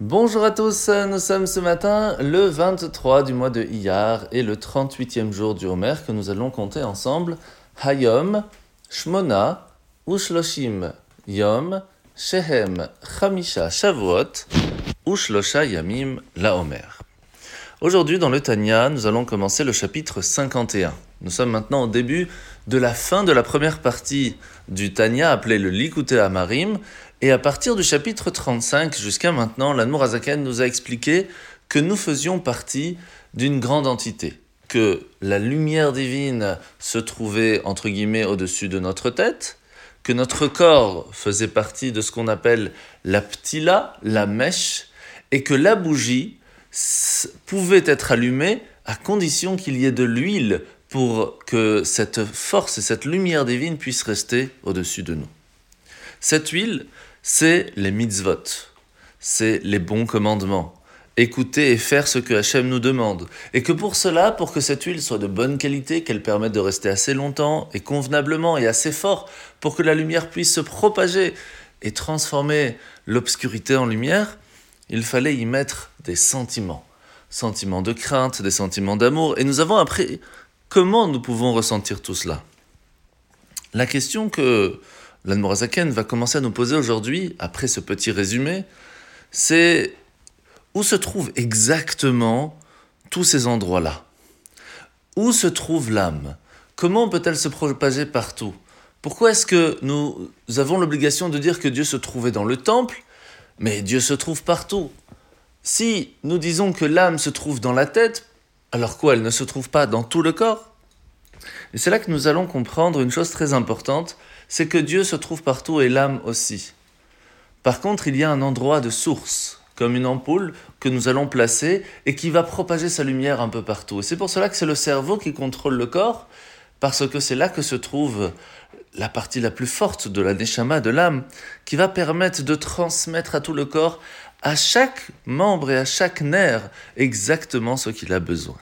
Bonjour à tous, nous sommes ce matin le 23 du mois de Iyar et le 38e jour du Homer que nous allons compter ensemble. Hayom, Shmona, Ushloshim, Yom, Shehem, Chamisha, Shavuot, Ushlosha Yamim, La Homer. Aujourd'hui dans le Tanya, nous allons commencer le chapitre 51. Nous sommes maintenant au début de la fin de la première partie du Tanya appelée le Likutei Amarim et à partir du chapitre 35 jusqu'à maintenant, l'Anmour Azaken nous a expliqué que nous faisions partie d'une grande entité, que la lumière divine se trouvait entre guillemets au-dessus de notre tête, que notre corps faisait partie de ce qu'on appelle la ptila, la mèche, et que la bougie pouvait être allumée à condition qu'il y ait de l'huile pour que cette force et cette lumière divine puissent rester au-dessus de nous. Cette huile, c'est les mitzvot, c'est les bons commandements. Écouter et faire ce que Hachem nous demande. Et que pour cela, pour que cette huile soit de bonne qualité, qu'elle permette de rester assez longtemps et convenablement et assez fort pour que la lumière puisse se propager et transformer l'obscurité en lumière, il fallait y mettre des sentiments. Sentiments de crainte, des sentiments d'amour. Et nous avons appris comment nous pouvons ressentir tout cela. La question que l'Anmorazaken va commencer à nous poser aujourd'hui, après ce petit résumé, c'est où se trouvent exactement tous ces endroits-là? Où se trouve l'âme? Comment peut-elle se propager partout? Pourquoi est-ce que nous avons l'obligation de dire que Dieu se trouvait dans le temple, mais Dieu se trouve partout? Si nous disons que l'âme se trouve dans la tête, alors quoi, elle ne se trouve pas dans tout le corps? Et c'est là que nous allons comprendre une chose très importante, c'est que Dieu se trouve partout et l'âme aussi. Par contre, il y a un endroit de source, comme une ampoule que nous allons placer et qui va propager sa lumière un peu partout. Et c'est pour cela que c'est le cerveau qui contrôle le corps, parce que c'est là que se trouve la partie la plus forte de la neshama, de l'âme, qui va permettre de transmettre à tout le corps, à chaque membre et à chaque nerf, exactement ce qu'il a besoin.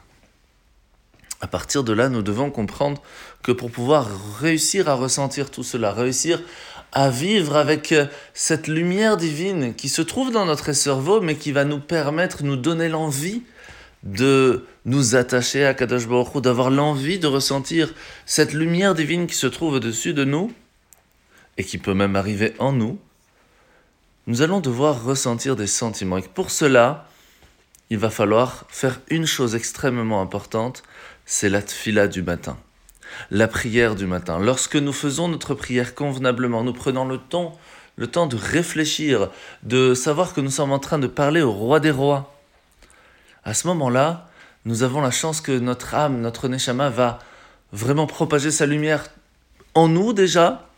À partir de là, nous devons comprendre que pour pouvoir réussir à ressentir tout cela, réussir à vivre avec euh, cette lumière divine qui se trouve dans notre cerveau, mais qui va nous permettre, nous donner l'envie de nous attacher à Kadosh Baruch d'avoir l'envie de ressentir cette lumière divine qui se trouve au-dessus de nous et qui peut même arriver en nous, nous allons devoir ressentir des sentiments. Et pour cela, il va falloir faire une chose extrêmement importante, c'est la tfila du matin. La prière du matin. Lorsque nous faisons notre prière convenablement, nous prenons le temps, le temps de réfléchir, de savoir que nous sommes en train de parler au roi des rois. À ce moment-là, nous avons la chance que notre âme, notre neshama va vraiment propager sa lumière en nous déjà,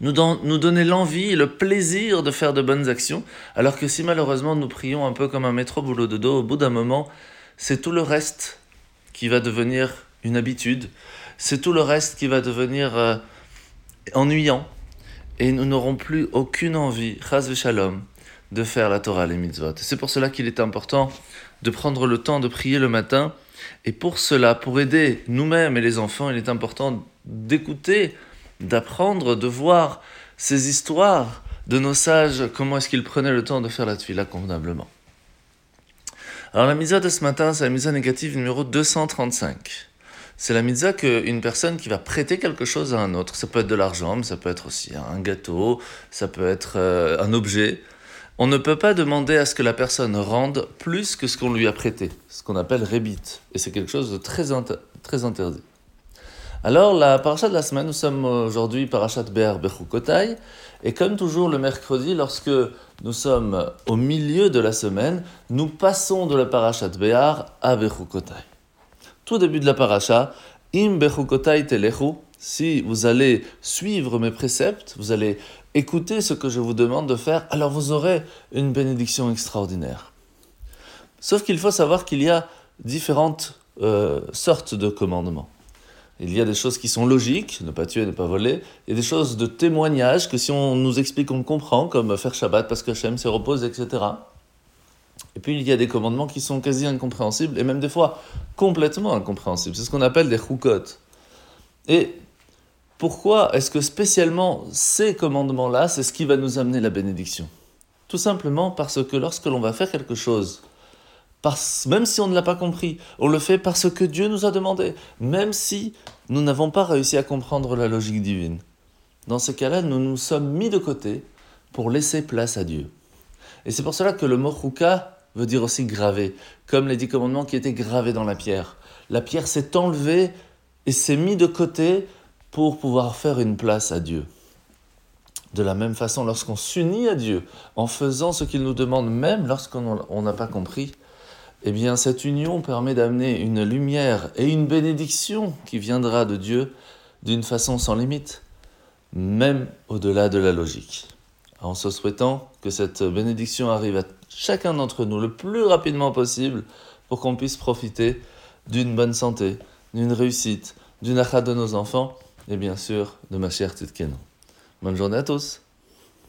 nous, nous donner l'envie et le plaisir de faire de bonnes actions, alors que si malheureusement nous prions un peu comme un métro boulot de dos, au bout d'un moment, c'est tout le reste qui va devenir une habitude, c'est tout le reste qui va devenir euh, ennuyant, et nous n'aurons plus aucune envie, chas shalom, de faire la Torah, les mitzvot. C'est pour cela qu'il est important de prendre le temps de prier le matin, et pour cela, pour aider nous-mêmes et les enfants, il est important d'écouter, d'apprendre, de voir ces histoires de nos sages, comment est-ce qu'ils prenaient le temps de faire la tefillah convenablement. Alors la mitzvah de ce matin, c'est la mitzvah négative numéro 235. C'est la mitzvah qu'une personne qui va prêter quelque chose à un autre, ça peut être de l'argent, mais ça peut être aussi un gâteau, ça peut être euh, un objet. On ne peut pas demander à ce que la personne rende plus que ce qu'on lui a prêté, ce qu'on appelle rébit. Et c'est quelque chose de très, très interdit. Alors, la parachat de la semaine, nous sommes aujourd'hui parachat Ber Bechukotai, et comme toujours le mercredi, lorsque nous sommes au milieu de la semaine, nous passons de la parachat Béar à Bechukotai. Tout début de la paracha, Im Bechukotai Telechu, si vous allez suivre mes préceptes, vous allez écouter ce que je vous demande de faire, alors vous aurez une bénédiction extraordinaire. Sauf qu'il faut savoir qu'il y a différentes euh, sortes de commandements. Il y a des choses qui sont logiques, ne pas tuer, ne pas voler. Il y a des choses de témoignage que si on nous explique, on comprend, comme faire Shabbat parce que Hachem se repose, etc. Et puis il y a des commandements qui sont quasi incompréhensibles, et même des fois complètement incompréhensibles. C'est ce qu'on appelle des choukot. Et pourquoi est-ce que spécialement ces commandements-là, c'est ce qui va nous amener la bénédiction? Tout simplement parce que lorsque l'on va faire quelque chose, même si on ne l'a pas compris, on le fait parce que Dieu nous a demandé, même si nous n'avons pas réussi à comprendre la logique divine. Dans ce cas-là, nous nous sommes mis de côté pour laisser place à Dieu. Et c'est pour cela que le mot chouka veut dire aussi gravé, comme les dix commandements qui étaient gravés dans la pierre. La pierre s'est enlevée et s'est mise de côté pour pouvoir faire une place à Dieu. De la même façon, lorsqu'on s'unit à Dieu en faisant ce qu'il nous demande, même lorsqu'on n'a pas compris, eh bien cette union permet d'amener une lumière et une bénédiction qui viendra de Dieu d'une façon sans limite, même au-delà de la logique. En se souhaitant que cette bénédiction arrive à chacun d'entre nous le plus rapidement possible pour qu'on puisse profiter d'une bonne santé, d'une réussite, d'une achat de nos enfants et bien sûr de ma chère Titkeno. Bonne journée à tous